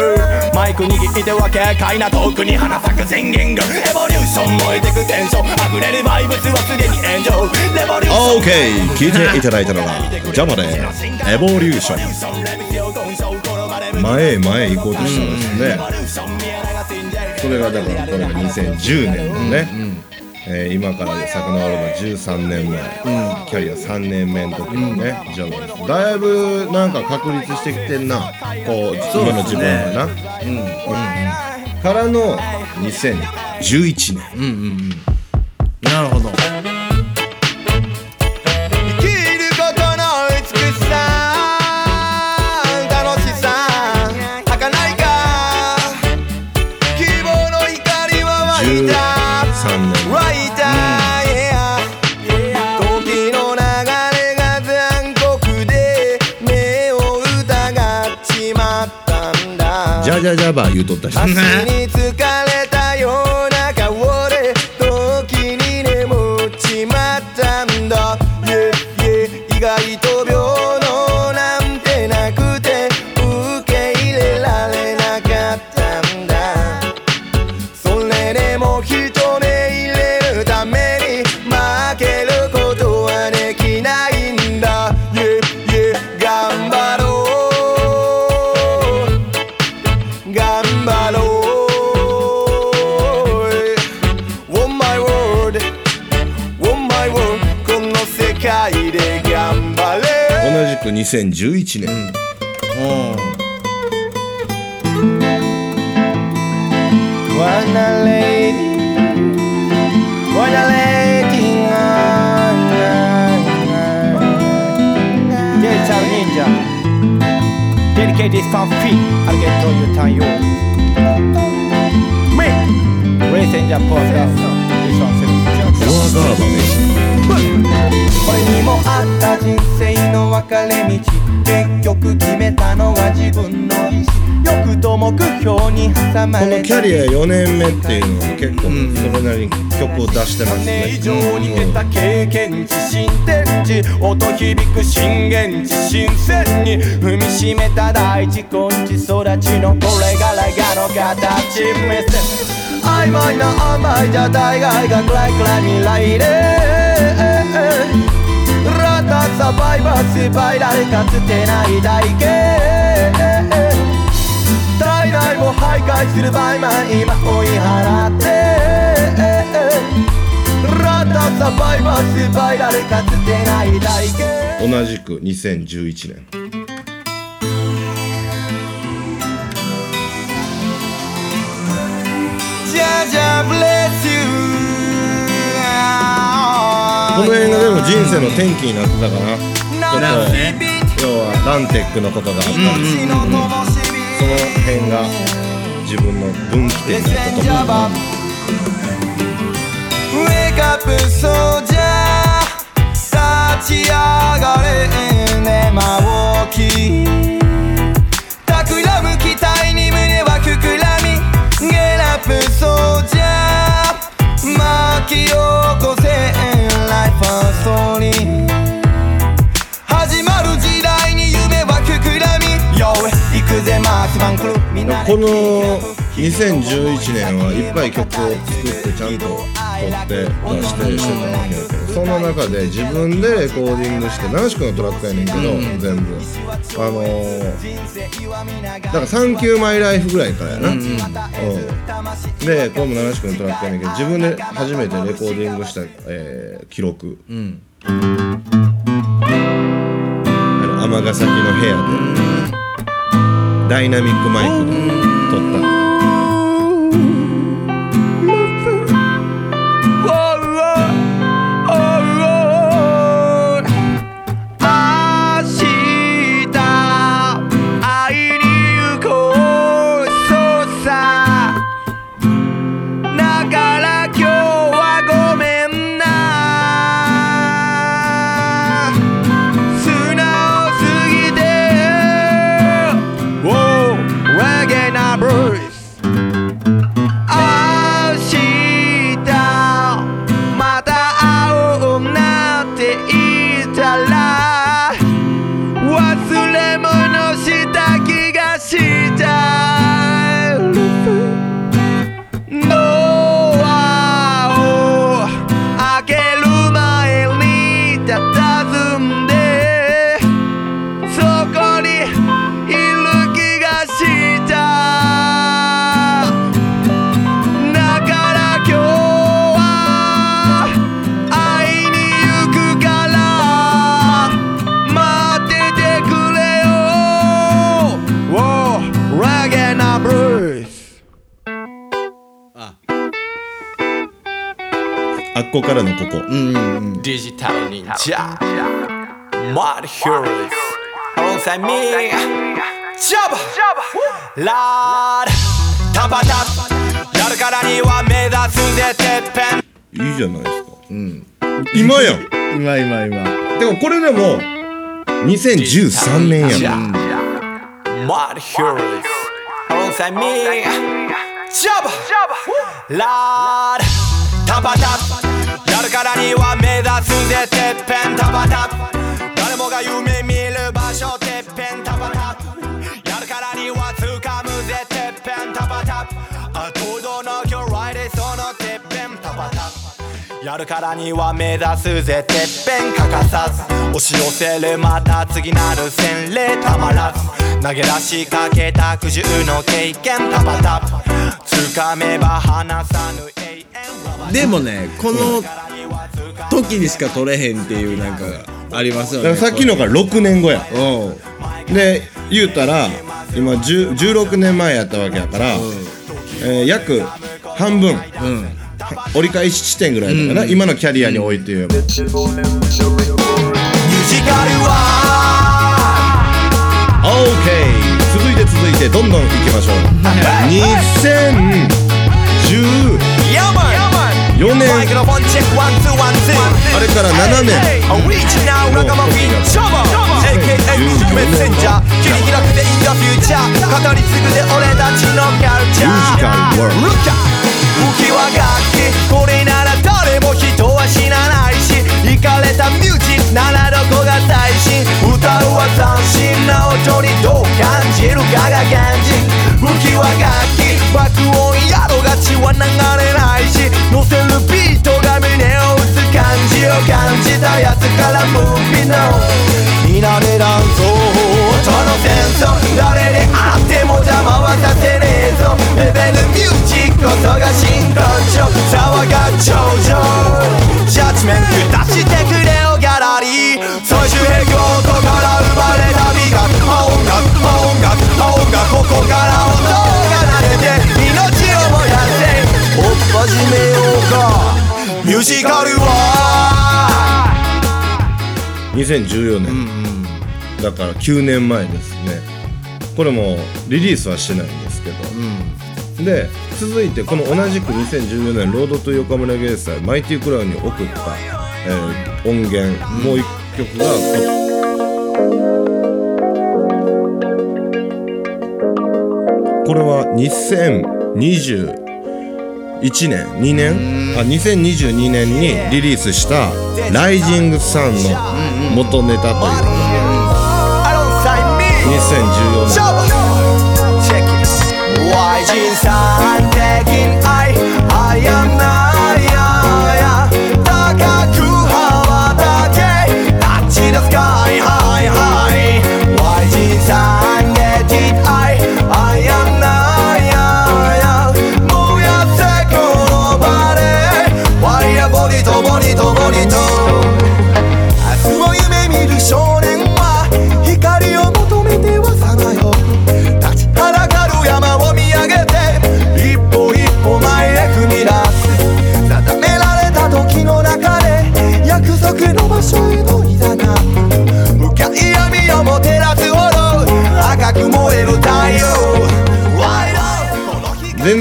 マイク握っては軽快なトークに花咲く宣言がエボリューション燃えてくテンション溢れるバイブスはすでに炎上レボリューション。OK 聞いていただいたのが Java で「エボリューション」前へ前へ行こうとしたんですね、それがだからこれが2010年のね、えー今から遡るの13年前、キャリア3年目の時のね、ジャマです。だいぶなんか確立してきてんなこう今の自分はな、うん。からの2011年、なるほどジャジャバー言うとった人。2011年、Dear Sound Ninja, dedicate this fanfic again to you, Tanyo. Me, Race Ninja Podcast. This one's フォアガーバねこれにもあった人生の分かれ道結局決めたのは自分の意志欲と目標に挟まこれのキャリア4年目っていうのは結構それなりに曲を出してますね、以上に得た経験値新天地音響く震源地新鮮に踏みしめた大地根地育ちのこれがラガの形目線曖昧な甘いじゃ大概が暗い暗い未来でラタサバイバースバイラルかつてない大形体内を徘徊するバイマン今追い払ってラタサバイバースバイラルかつてない大形同じく2011年。この映画でも人生の転機になってたかな。ちょっと要はランテックのことがあったんですけど、その辺が自分の分岐点になったと思う Wake up soldier 立ち上がれね間起き Get up soldier 巻き起こせ Life a story 始まる時代に夢は膨らみ。Yo 行くぜマーチバンクルみんなでこの2011年はいっぱい曲を作ってちゃんと撮って出してしてたわけやけどその中で自分でレコーディングして七宿のトラックやねんけど、全部。あのー、だから「サンキューマイライフ」ぐらいからやな、うんでこれも七宿のトラックやねんけど自分で初めてレコーディングした、えー記録。あの尼崎の部屋で。ダイナミックマイクで撮ったこからのここ、デジタル忍者。Mud Heroes Alongside me Jabba Lord タバタやるからには目指すぜてっぺん。いいじゃないですか、今やん。今今今。でもこれでも2013年やん。Mud Heroes Alongside me Jabba Lord タバタやるからには目指すぜてっぺんタバタ誰もが夢見る場所てっぺんタバタやるからには掴むぜてっぺんタバタあとどの今日 r i そのてっぺんタバタやるからには目指すぜてっぺん欠かさず。押し寄せるまた次なる洗礼たまらず。投げ出しかけた苦渋の経験タバタ掴めば離さぬ永遠でもねこの時にしか取れへんっていうなんかありますよね。だからさっきのから6年後や。うん。で言うたら今10 16年前やったわけやから、えー約半分、折り返し地点ぐらいだかな、今のキャリアにおいて言えば、ミュージカルは。OK 続いて続いてどんどんいきましょう。<laughs> 2014ヤマン年あれから7年オリジナルラガマフィンショバ AKA ミュージックメッセンジャー切り開くでインダフューチャー語り継ぐで俺たちのカルチャールこれなら誰も人は死なないし。イかれたミュージックならどこが最新歌うは斬新な音にどう感じるかが肝心浮き輪楽器。爆音やろが血は流れないし乗せるビートが胸を打つ感じを感じたやつからムービーの見慣れらんぞ。音の戦争誰であっても邪魔はさせねえぞ。レベルミュージックこそが真根性騒が頂上。ジャッジメント出してくれよギャラリー。最終兵器音から生まれた美学。音楽音楽音楽。ここからジカルは。2014年、だから9年前ですね。これもリリースはしてないんですけど、で続いてこの同じく2014年ロードと横浜芸祭マイティクラウンに送った、えー音源、もう一曲がこれは2020 2021年2年あ2022年にリリースした「ライジングサン」の元ネタというか2014年高く羽ばたけタッチのスカイハイハイ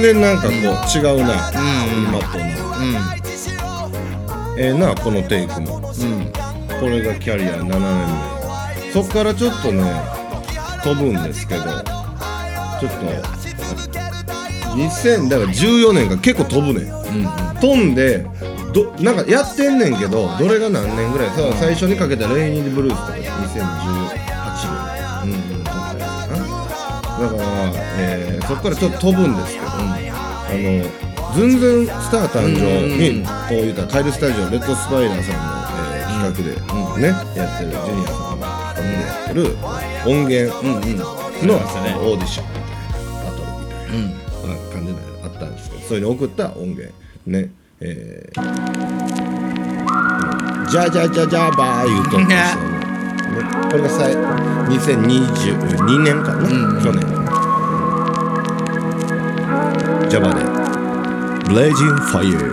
然なんかこう違うな、今とな、ええなこのテイクも、これがキャリア7年目。そっからちょっとね飛ぶんですけどちょっと2000だから14年が結構飛ぶね、ん、飛んでどなんかやってんねんけどどれが何年ぐらいさ最初にかけた「レイニー・ブルース」とか2018年。うんうん。飛んだやつかなだから、えーそこからちょっと飛ぶんですけど、あのズンズンスター誕生に、こう言ったカイルスタジオレッドスパイダーさんの、えー企画で、ねやってるジュニアさんの企画でやってる音源の、オーディションバトルみたいな、感じのあったんですけどそれに送った音源ねえー、じゃじゃじゃじゃばー言うとんですよねねこれがさい2022年かな、去年。ジャバで「ブレイジンファイヤ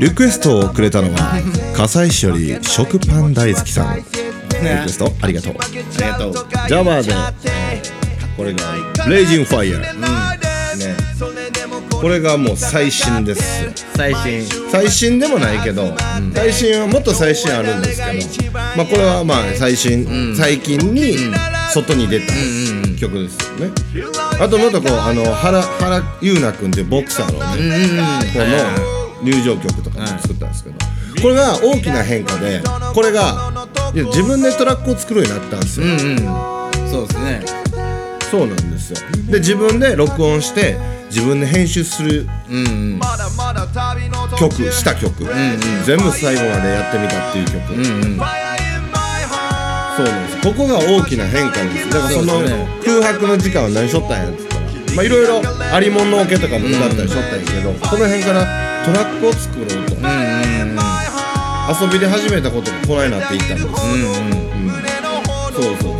リクエストをくれたのは笠井市より食パン大好きさん。リクエストありがとう。ありがとう。ジャバーで、これが「レイジンファイヤー」ね。これがもう最新です。最新。最新でもないけど、最新はもっと最新あるんですけど、まあこれはまあ最新、最近に外に出た曲ですよね、あともっとこうあの原原優奈君っていうボクサーのね、この入場曲とかも作ったんですけど、これが大きな変化でこれがいや自分でトラックを作るようになったんですよ、そうですね。そうなんですよ。で自分で録音して自分で編集する曲した曲、全部最後までやってみたっていう曲、そうなんですここが大きな変化ですだからその空白の時間は何しとったんやっつったらまあいろいろありもんのオケとかも歌ったりしとったんやけど、この辺からトラックを作ろうと、遊びで始めたことがこないなっていったんです、うんそうそうそう。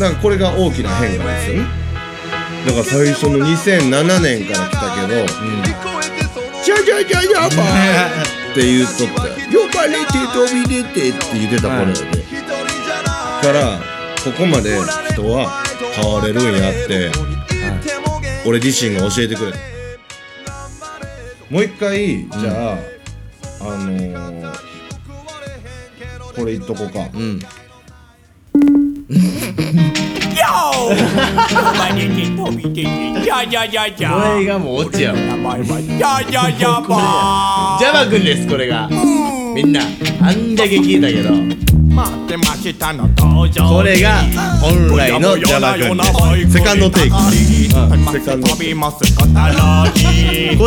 だからこれが大きな変化ですよね。だから最初の2007年から来たけど「じゃじゃじゃじゃばー」って言っとって「呼ばれて飛び出て」って言ってた頃やで、からここまで人は変われるんやって、俺自身が教えてくれたもう一回じゃあ、あのー、これ言っとこうか、うん。<laughs> これがもうオチやろジャバくんですこれが。みんなあんだけ聞いたけどこれが本来のジャバくんですセカンドテイク。セカンドこ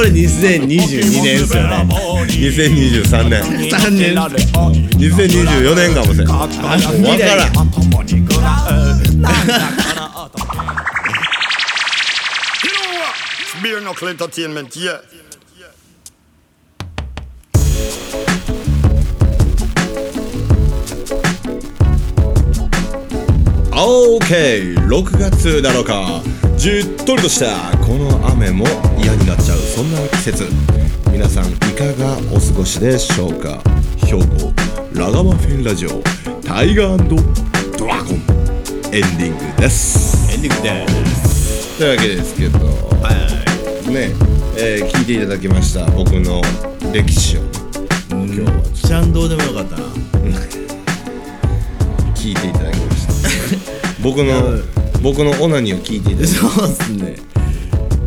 れ2022年ですよね2023年。3年2024年かもしれん。わからん。beer knuckle entertainment, yeah. オーケー6月7日。じっとりとしたこの雨も嫌になっちゃうそんな季節。皆さんいかがお過ごしでしょうか。兵庫ラガマフィンラジオタイガードラゴン。エンディングです。エンディングです。というわけですけど、ねえー聞いていただきました僕の歴史を。今日はちゃんどうでもよかったな。<laughs> 聞いていただ僕の僕のオナニーを聞いていただきましそうっすね。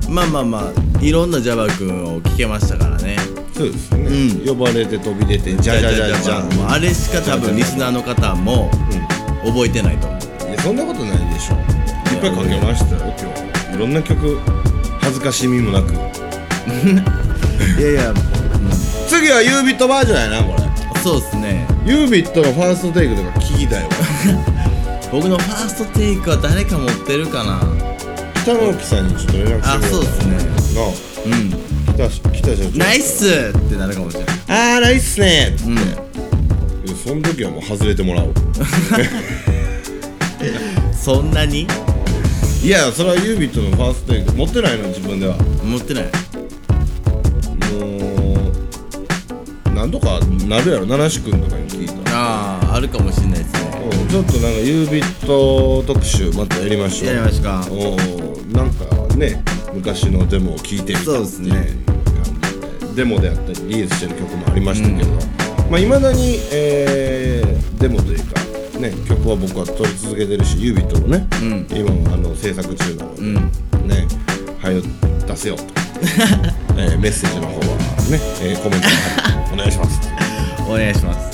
まあまあまあいろんなジャバくんを聞けましたからね。たそうですね、呼ばれて飛び出てじゃじゃじゃじゃもうあれしか多分リスナーの方も覚えてないと思う。いやそんなことないでしょ。いっぱいかけましたよ今日。いろんな曲恥ずかしみもなく。<laughs> いやいや次はユービットバージョンやなこれ。そうっすね。ユービットのファーストテイクとか聞きたいわ <laughs> 僕のファーストテイクは誰か持ってるかな？北野木さんにちょっと連絡してそうっすね。なあ。うん。北北社長ナイスってなるかもしれないあーナイスねーっつって、うん。いやその時はもう外れてもらおう。そんなに？いやそれはユービットのファーストテイク持ってないの？自分では。持ってない。もう何とかなるやろ？七志くんとかに聞いた。らあああるかもしれないですね。うんちょっとなんかユービット特集またやりましょう。やりまおーなんかね昔のデモを聞いてみたそうですね。っていう感じでデモであったりリリースしてる曲もありましたけど、まあいまだに、えーデモというかね曲は僕は撮り続けてるしユービットもね、うん。今もあの制作中なので、うん。ねはよ出せよと、<laughs> えーメッセージの方はね、えーコメントお願いします。<laughs> お願いします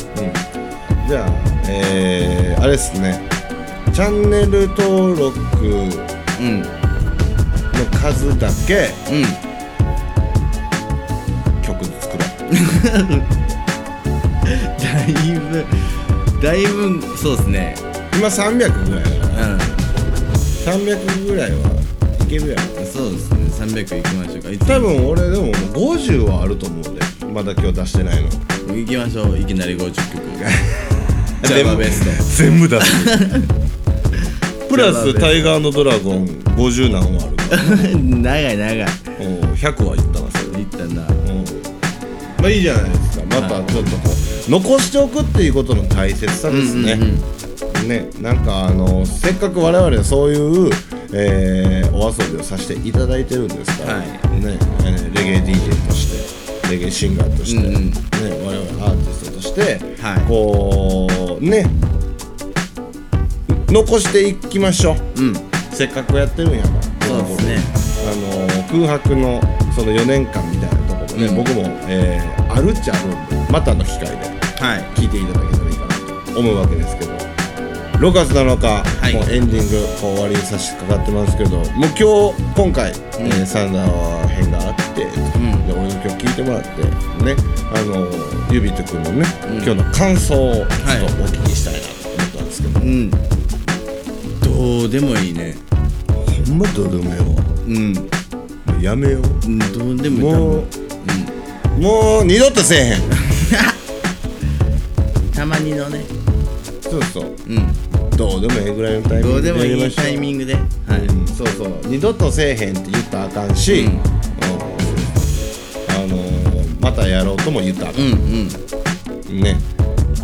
じゃあ、えー、あれですね。チャンネル登録うんの数だけうん曲作ろう。だいぶだいぶそうですね。今300ぐらいやなうん300ぐらいはいけるやん。そうですね。300いきましょうか。いつ多分俺でももう50はあると思うで。まだ今日出してないの。行きましょう。いきなり50曲 <laughs> ジャバベスト全部出す。<laughs> プラスタイガードラゴン50何話ある。か <laughs> ら長い長い。おう100はいったなそれ。いったな。うん。まあいいじゃないですか。またちょっとこう残しておくっていうことの大切さですね、ねなんかあのせっかく我々はそういう、えーお遊びをさせていただいてるんですから、はい。ねえーレゲエ DJ としてレゲエシンガーとして、うんうん。ね、我々アーティストとして、はい。こうね。残していきましょう、うん。せっかくやってるんやから。そうですね。あの空白のその4年間みたいなところもね、うん。僕も、えーあるっちゃあるんでまたの機会ではい。聞いていただけたらいいかなと思うわけですけど6月7日、い。もうエンディングこう終わりにさしかかってますけどもう今日今回、えーサンダー編があって、てもらってねあのユビット君のね、今日の感想をちょっとお聞きしたいなと思ったんですけど、うん。どうでもいいね。ほんまどうでもよ。うん。やめよう。うんどうでもいいもう、もう二度とせえへん。<laughs> たまにのね。そうそう。うん。どうでもええぐらいのタイミングでどうでもいいタイミングで。はい。うん。そうそう。二度とせえへんって言ったらあかんし、うんたやろうとも言ったうん。うんん。ね。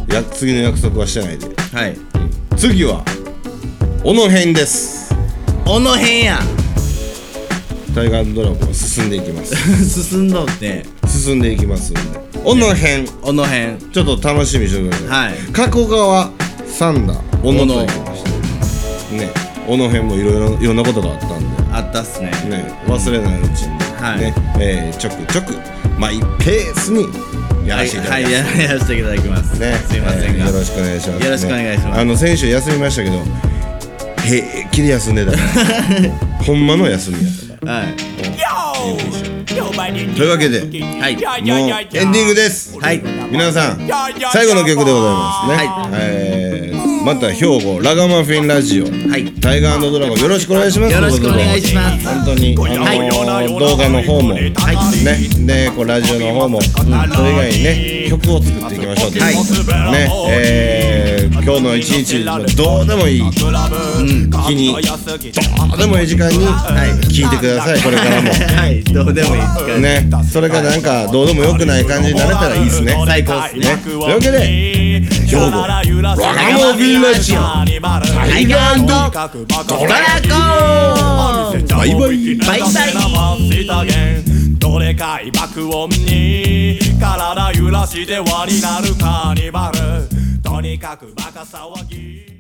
や次の約束はしてないで。はい。次は小野編です。小野編や。タイガードラゴンは進んでいきます。<laughs> 進んどって。進んでいきますんで。小野編小野編ちょっと楽しみにしてください、はい。加古川三田小野と行きました。ね。小野編もいろいろいろんなことがあったんで。あったっすね。ね、忘れないうちに、はい。ねえーちょくちょくマイペースにやらせていただきます、はいはいややらせていただきます。ね、すいませんが。えーよろしくお願いします、よろしくお願いします。あの先週休みましたけど平気で休んでた。<laughs> ほんまの休みやったから。はい。というわけではい。もうエンディングです。はい。皆さん最後の曲でございますね、はい。えーまた兵庫ラガマフィンラジオ、はい。タイガードラゴンよろしくお願いします。よろしくお願いします。本当に、あのー動画の方も、ね。でこうラジオの方も、それ以外にね曲を作っていきましょうはい。ねえー今日の一日のどうでもいい。日にどうでもいい時間に聞いてくださいこれからも。はい。どうでもいいねそれがなんかどうでもよくない感じになれたらいいですね。最高ですね。ね。というわけで兵庫ラガマフィンラジオタイガードラゴン。バイバイ。バイバイどれかい爆音に体揺らして輪になるカーニバル。とにかくバカ騒ぎ。